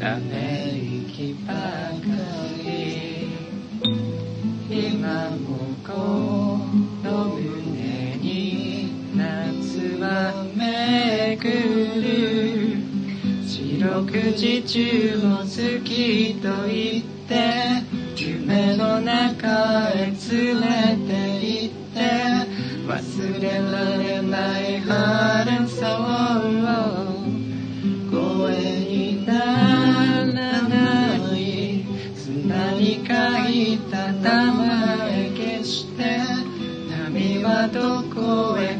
ため息ばかり今もこの胸に夏はめぐる四六時中も好きと言って夢の中へ連れて行って忘れられない春そう砂に書いた名前消して波はどこへ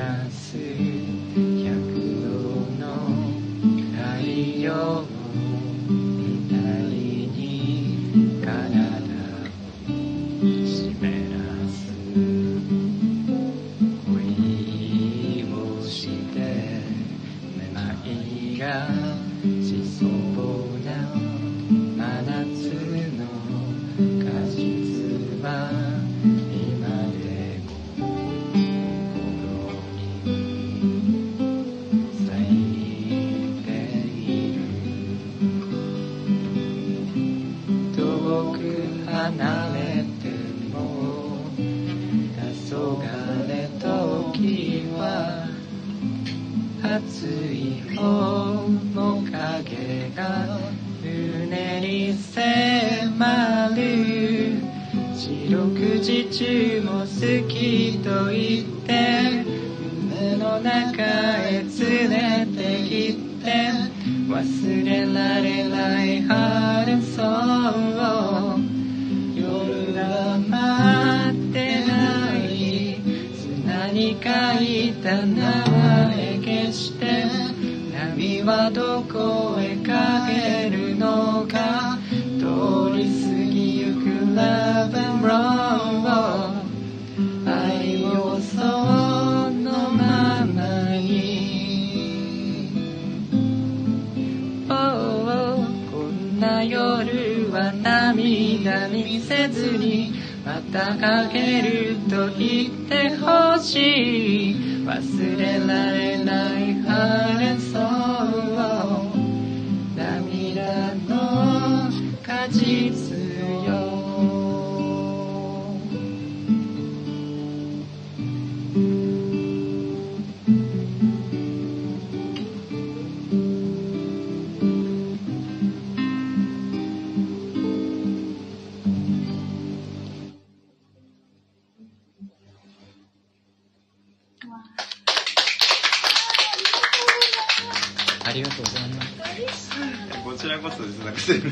マイナス100度の太陽みたいに体を湿らす恋をしてめまいがしそうな真夏の果実は暑い方の影が胸に迫る。四六時中も好きと言って夢の中へ連れてきて忘れられない春書いた名前消して波はどこへ帰るのか。通り過ぎゆくラブンロー愛をそのままに。Oh, こんな夜は涙見せずにまたかけると言ってほしい。忘れられない晴れそう。涙の果実。ありがとうございますこちらこそです。なんかすい